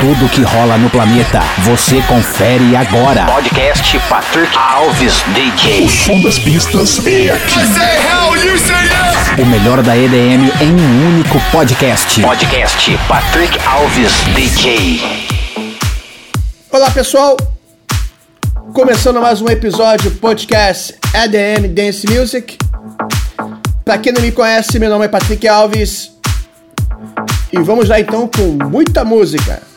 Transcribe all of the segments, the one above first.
Tudo que rola no planeta, você confere agora. Podcast Patrick Alves DJ. Som das pistas é aqui. O melhor da EDM em um único podcast. Podcast Patrick Alves DJ. Olá pessoal, começando mais um episódio do podcast EDM Dance Music. Para quem não me conhece, meu nome é Patrick Alves e vamos lá então com muita música.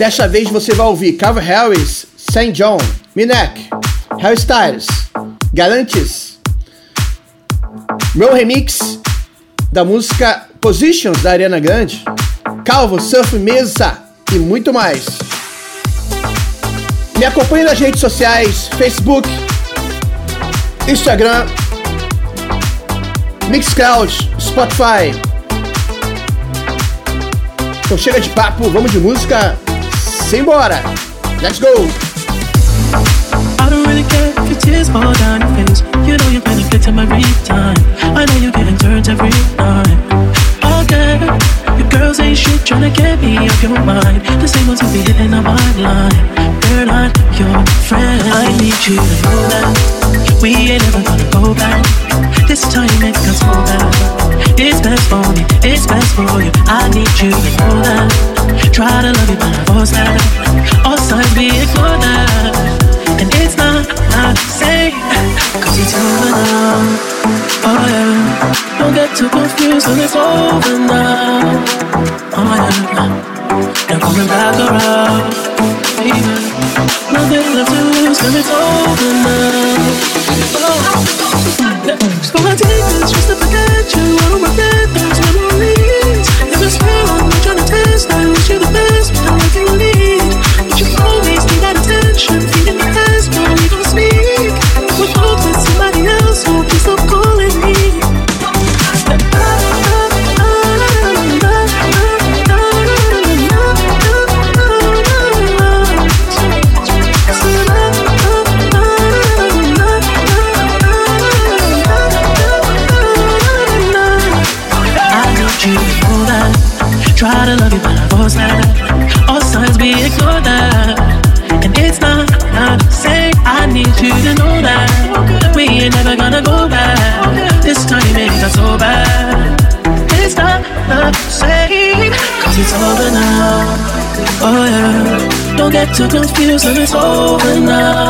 Desta vez você vai ouvir Calvin Harris, Saint John, Minek, Harry Styles, Galantis, meu remix da música Positions da Ariana Grande, Calvo, Surf Mesa e muito mais. Me acompanhe nas redes sociais, Facebook, Instagram, Mixcloud, Spotify. Então chega de papo, vamos de música. Simbora! Let's go! I don't really care if your tears fall down your face. You know you're gonna get to my every time. I know you're getting turned every night. Oh, okay, your girls ain't shit trying to get me off your mind. The same ones who be hitting on my line. Too confused when it's over now.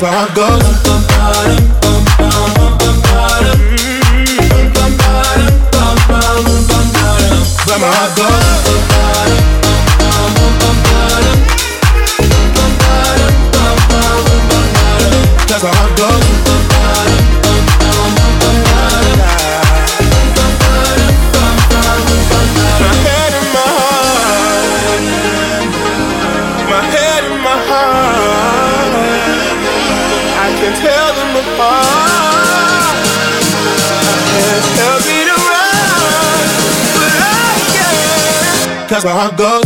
that's how it goes. that's where I go.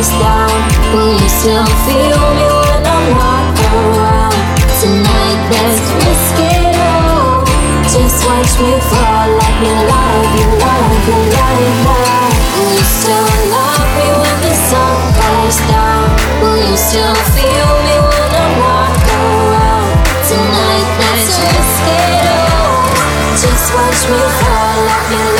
Goes down? Will you still feel me when I'm not around? Tonight, let's risk it all. Just watch me fall, let me love you, love you, love you. Will you still love me when the sun goes down? Will you still feel me when I'm not around? Tonight, let's risk it all. Just watch me fall, let me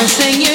dancing.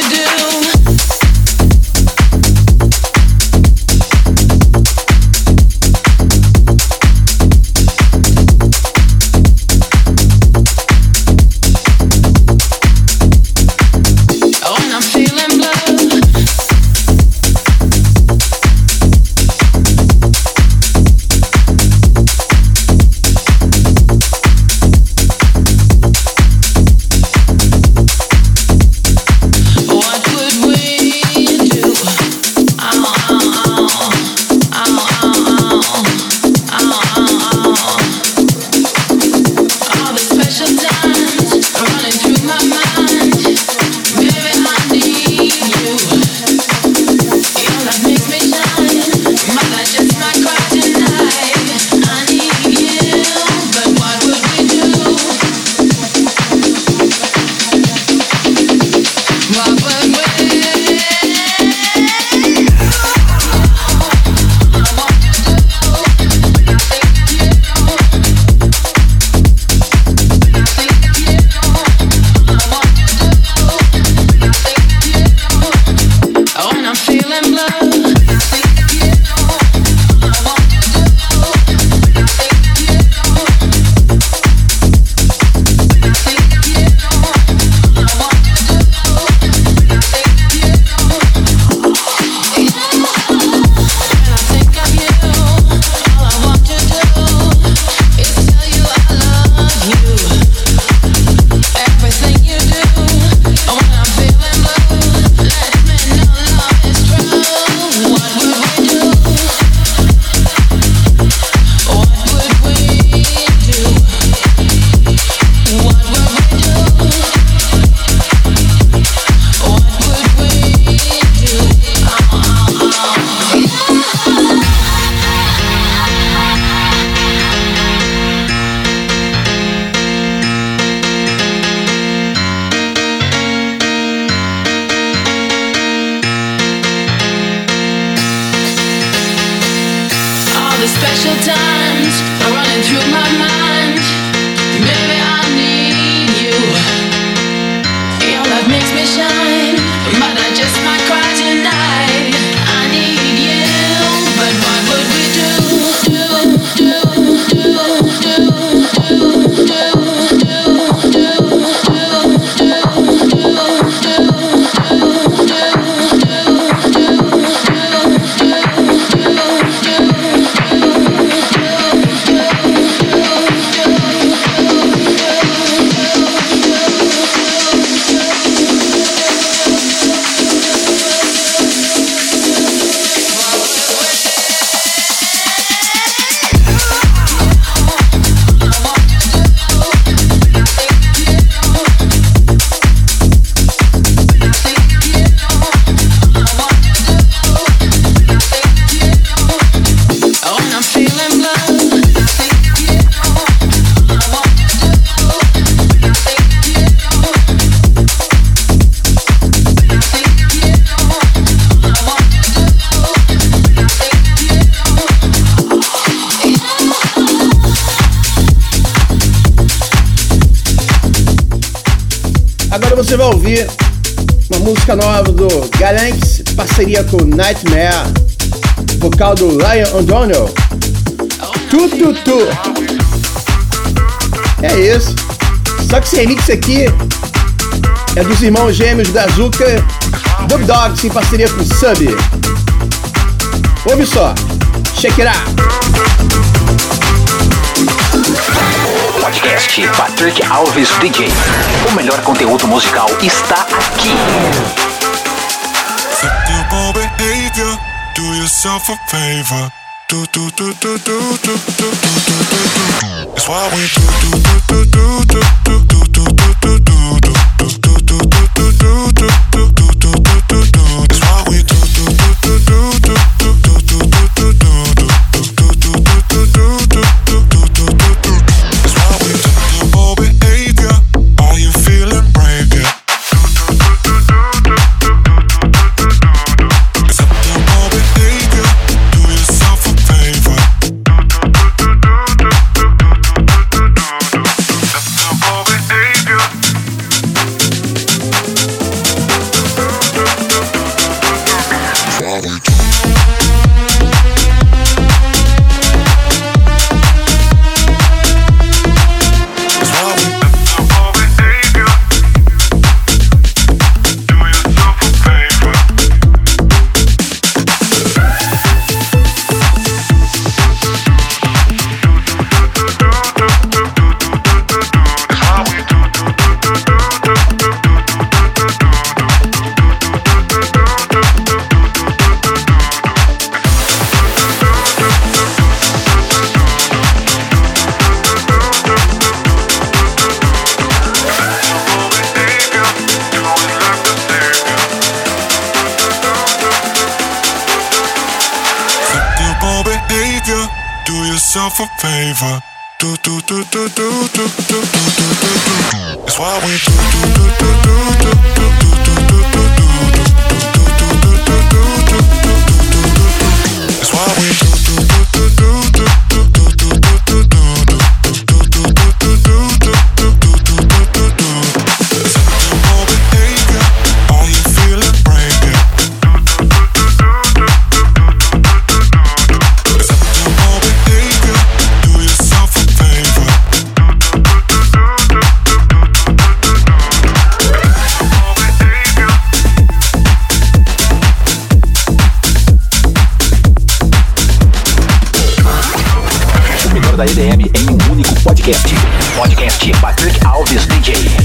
Com Nightmare, vocal do Ryan O'Donnell. Tu, tu, tu. É isso. Só que esse remix aqui é dos irmãos gêmeos da Azuka Dub Dogs em parceria com Sub. Ouve só. Check it out. Podcast Patrick Alves DJ. O melhor conteúdo musical está aqui. Behavior. Do yourself a favor. Do do do do do do do do do do. It's why we do do do do do do do do do do do do do do do do do do yourself a favor. Do do do do do do do do do do. It's why we do do do do do do do do do do Patrick Alves DJ.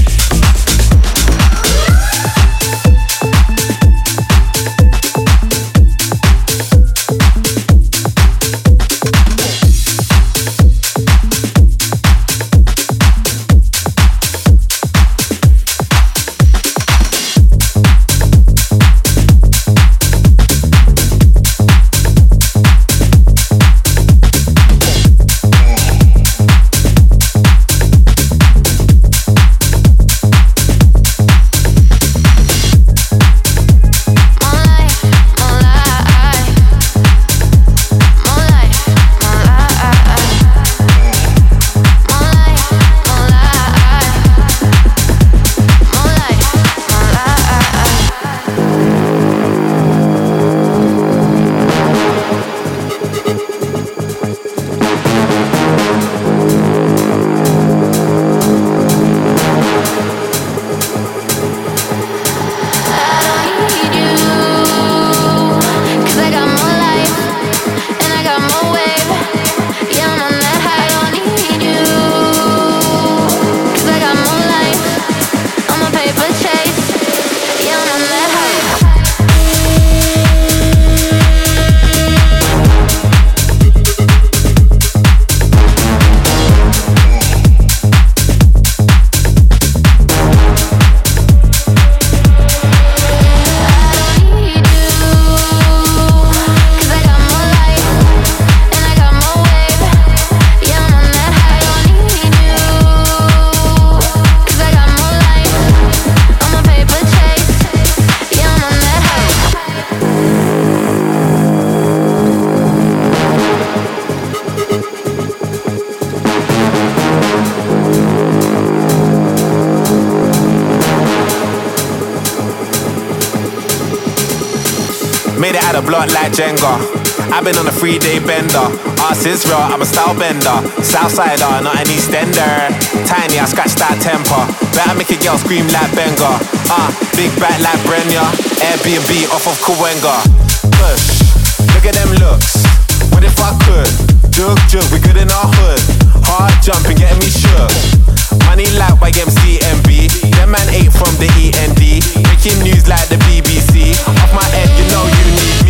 Bender. Ass is real, I'm a style bender. Southsider, not an Eastender. Tiny, I scratch that temper. Better make a girl scream like Benga. Ah, big back like Brenya. Airbnb off of Kawenga. Push, look at them looks. What if I could? Jug, jug, we good in our hood. Hard jumping, getting me shook. Money like YMCMB. Them man ate from the END. Breaking news like the BBC. Off my head, you know you need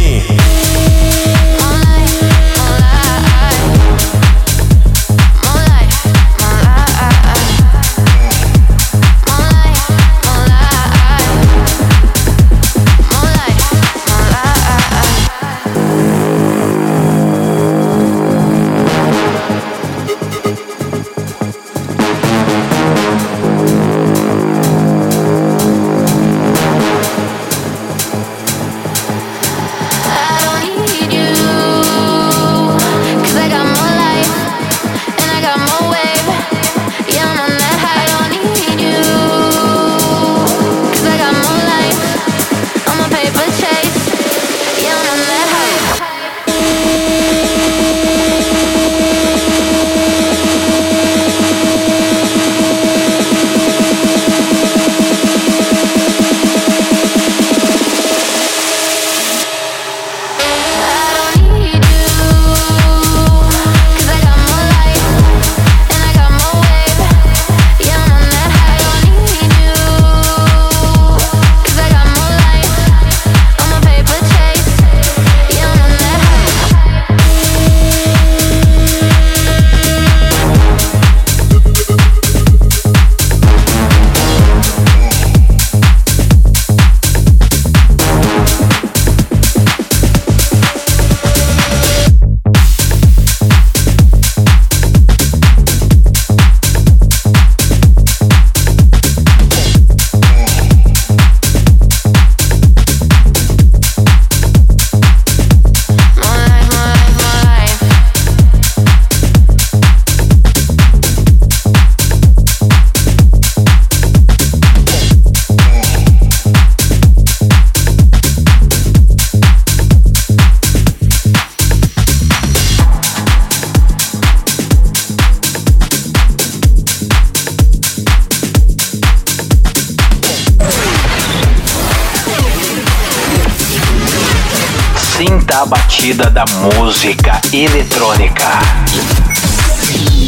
Sinta a batida da música eletrônica.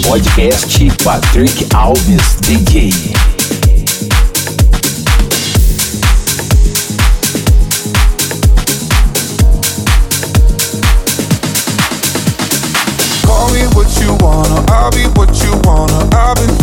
Podcast Patrick Alves DJ. Call me what you wanna, I'll be what you wanna. I've been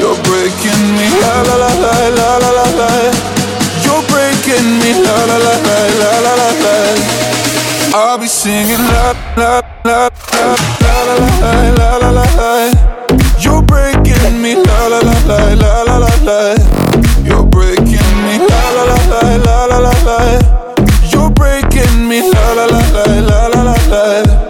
You're breaking me la la la la la la la la. You're breaking me la la la la la la la la. I'll be singing la la la la la la la la la la. You're breaking me la la la la la la la la. You're breaking me la la la la la la la la. You're breaking me, la la la la la la la la.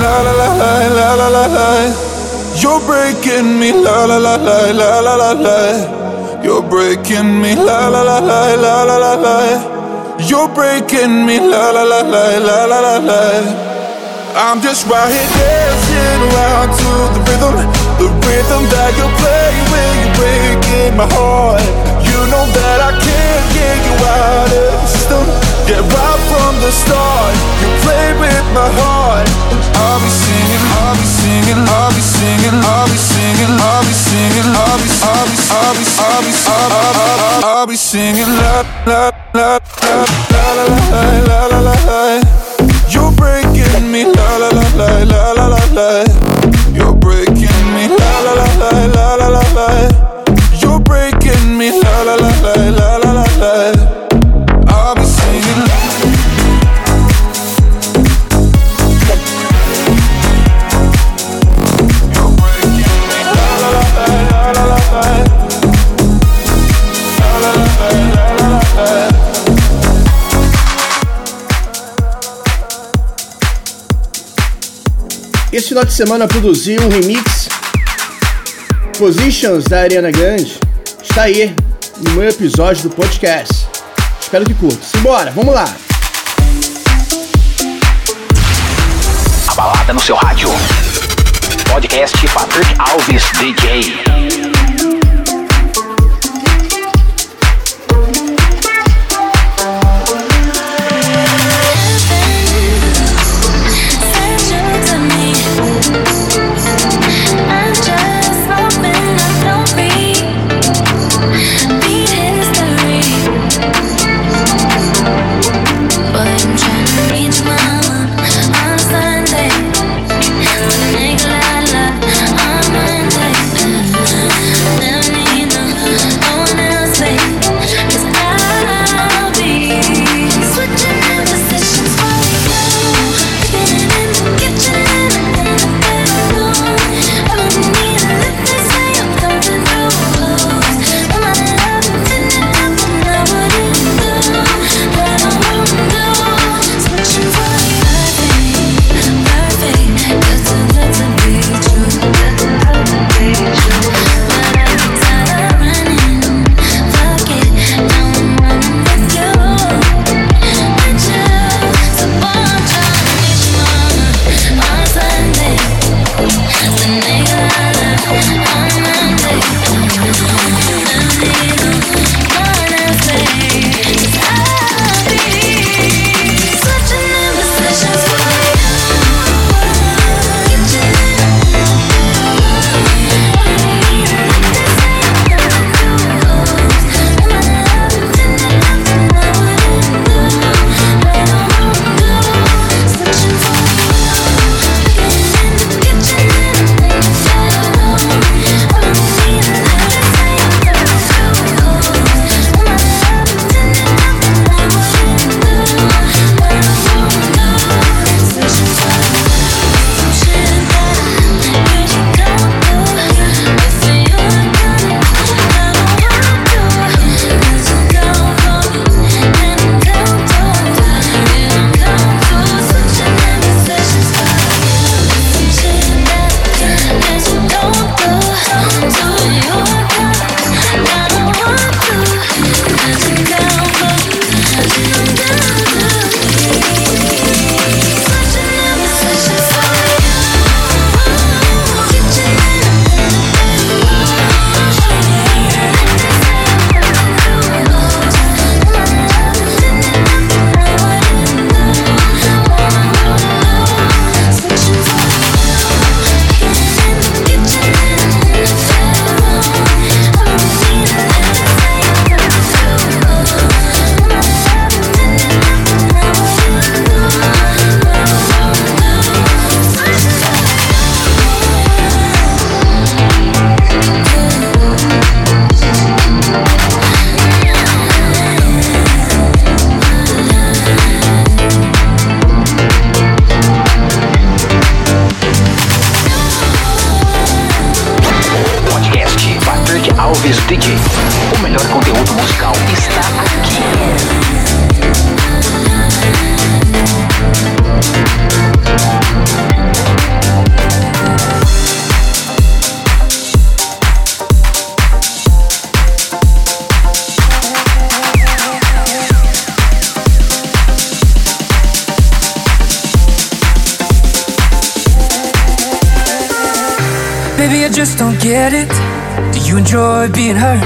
La la la la la la la la. You're breaking me, la la la la la la la la. You're breaking me, la la la la la la la la. You're breaking me, la la la la la la la la. I'm just right here dancing around to the rhythm, the rhythm that you play when you're breaking my heart. You know that I can't get you out of the system. Yeah, right from the start, you played with my heart. I'll be singing, I'll be singing, I'll be singing, I'll be singing, I'll be singing, I'll be, I'll be, I'll be, I'll be, I'll be, I'll be singing la la la la la la la la. You're breaking me la la la la la la la la. You're breaking me la la la la la la la la. You're breaking me la la la la la. Final de semana produzi um remix Positions da Ariana Grande. Está aí no meu episódio do podcast. Espero que curta. Simbora, vamos lá. A balada no seu rádio. Podcast Patrick Alves DJ. Baby, I just don't get it. Do you enjoy being hurt?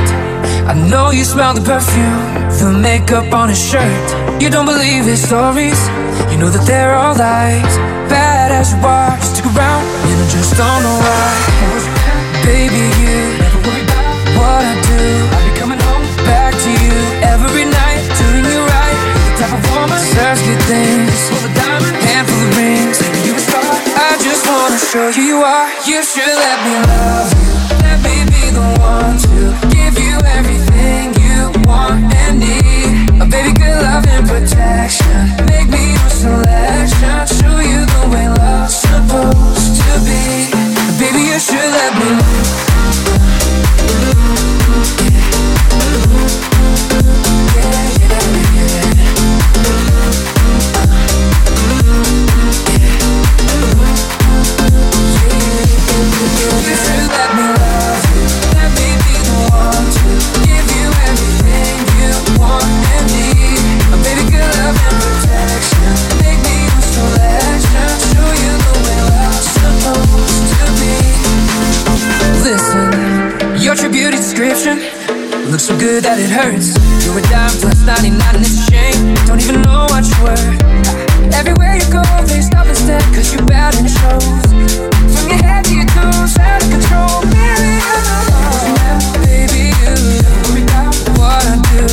I know you smell the perfume, the makeup on his shirt. You don't believe his stories, you know that they're all lies. Bad as you are, you stick around, and I just don't know why. Baby, you never worry about what I do. I'll be coming home back to you every night, doing you right. The type of woman says good things, show you you are. You should let me love you. Let me be the one to give you everything you want and need. A baby, good love and protection. Make me your selection. Show you the way love's supposed to be. Baby, you should let me. Good that it hurts. You're a dime plus 99 and it's a shame. Don't even know what you were. Everywhere you go, they stop instead, cause you're bad and it shows. From your head to your toes, out of control. Oh, baby, you baby, you about what I do.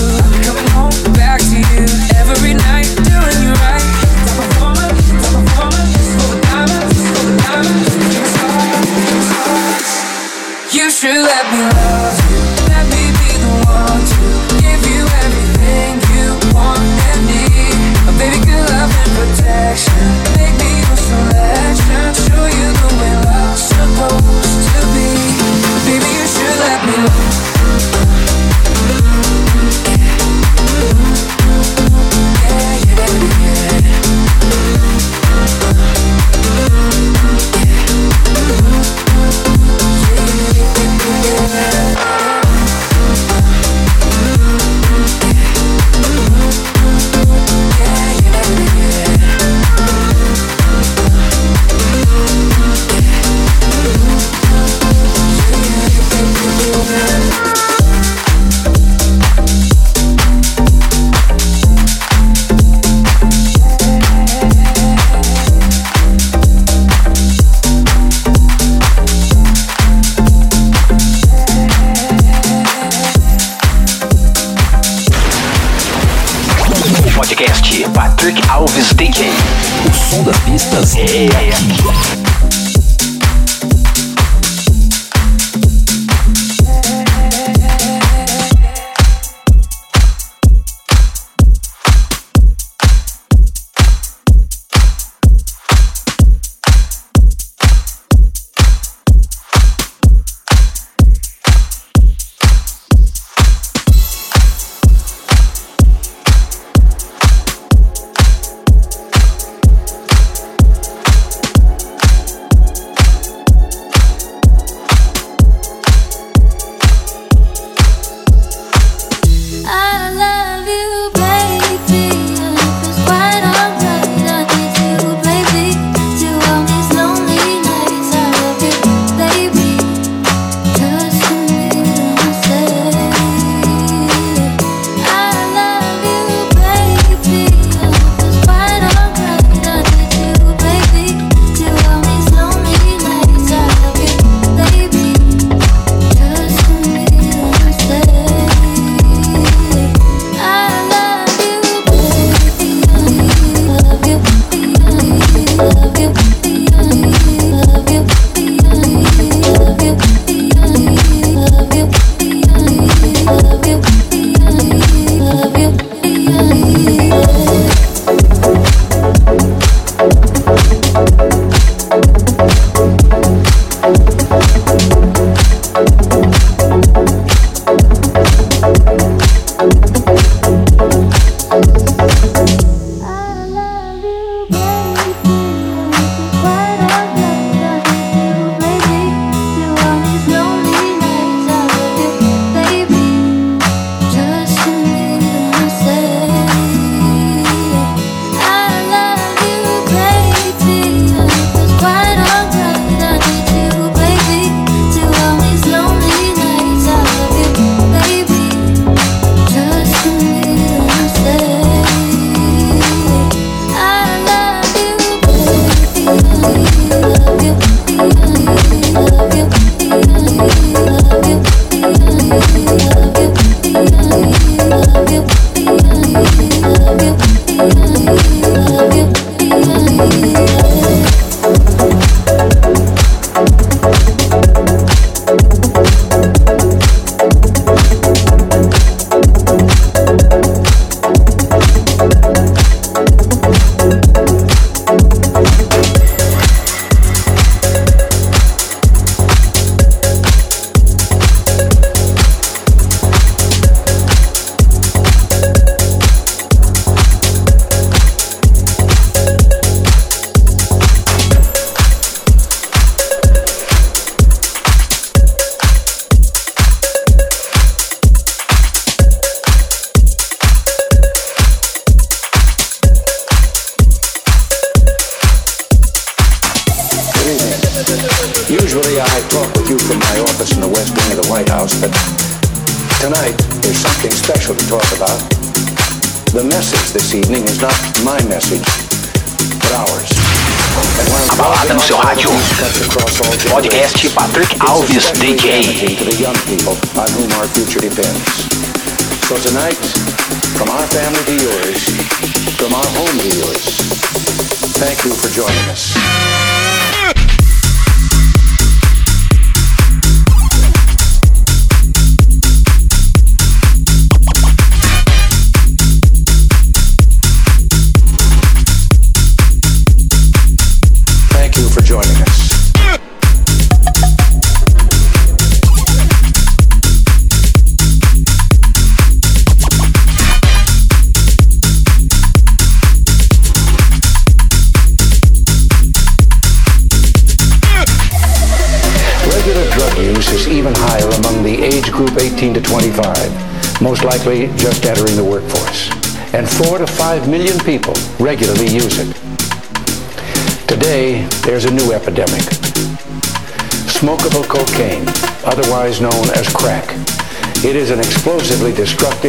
Coming home back to you every night, doing you right. Top woman, top of diamonds, diamonds. You should let me love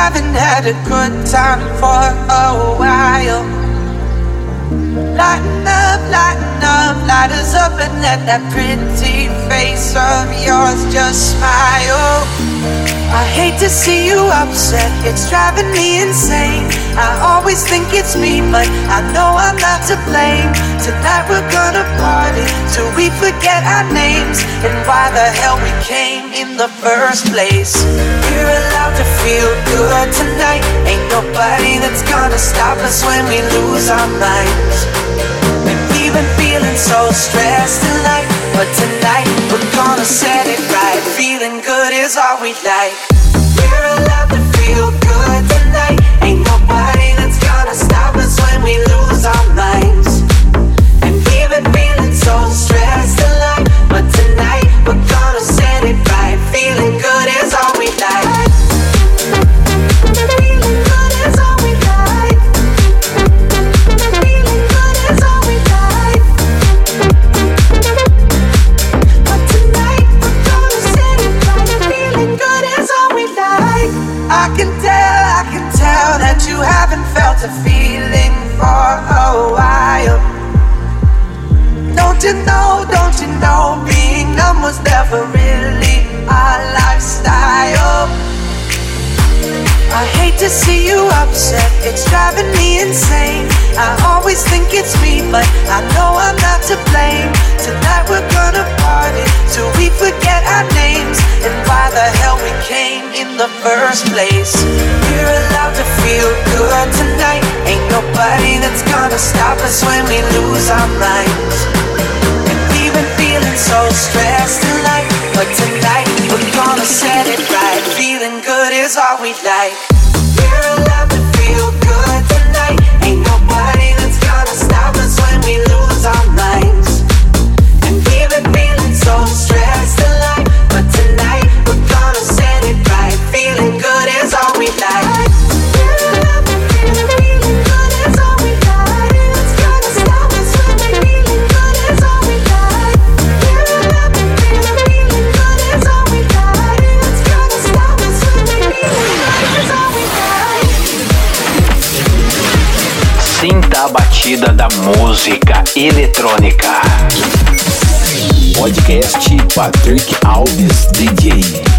haven't had a good time for a while. Lighten up, lighten up, light us up and let that pretty face of yours just smile. I hate to see you upset, it's driving me insane. I always think it's me, but I know I'm not to blame. Tonight we're gonna party till we forget our names and why the hell we came in the first place. We're allowed to feel good tonight. Ain't nobody that's gonna stop us when we lose our minds. We've been feeling so stressed tonight, but tonight we're gonna set it right. Feeling good is all we like. We're allowed to feel good tonight, but tonight we're gonna to see you upset, it's driving me insane. I always think it's me, but I know I'm not to blame. Tonight we're gonna party till we forget our names and why the hell we came in the first place. We're allowed to feel good tonight. Ain't nobody that's gonna stop us when we lose our minds. And we've been feeling so stressed life, but tonight we're gonna set it right. Feeling good is all we like. Sinta a batida da música eletrônica. Podcast Patrick Alves DJ.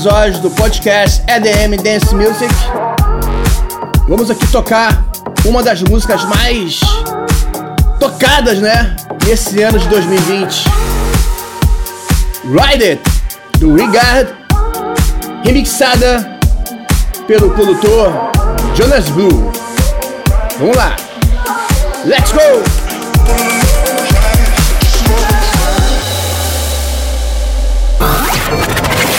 episódios do podcast EDM Dance Music. Vamos aqui tocar uma das músicas mais tocadas, né? Nesse ano de 2020. Ride It, do Regard, remixada pelo produtor Jonas Blue. Vamos lá. Let's go!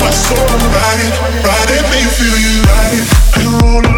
my soul, I'm riding, riding, make you feel you riding, and roll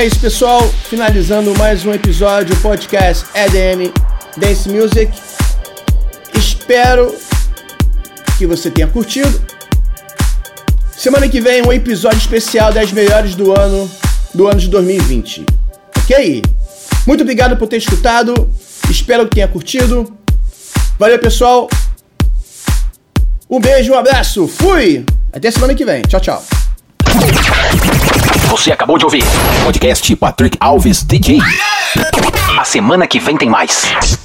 É isso, pessoal. Finalizando mais um episódio do podcast EDM Dance Music. Espero que você tenha curtido. Semana que vem um episódio especial das melhores do ano do ano de 2020. Ok? Muito obrigado por ter escutado. Espero que tenha curtido. Valeu, pessoal. Um beijo, um abraço. Fui. Até semana que vem. Tchau, tchau. Você acabou de ouvir podcast Patrick Alves DJ. A semana que vem tem mais.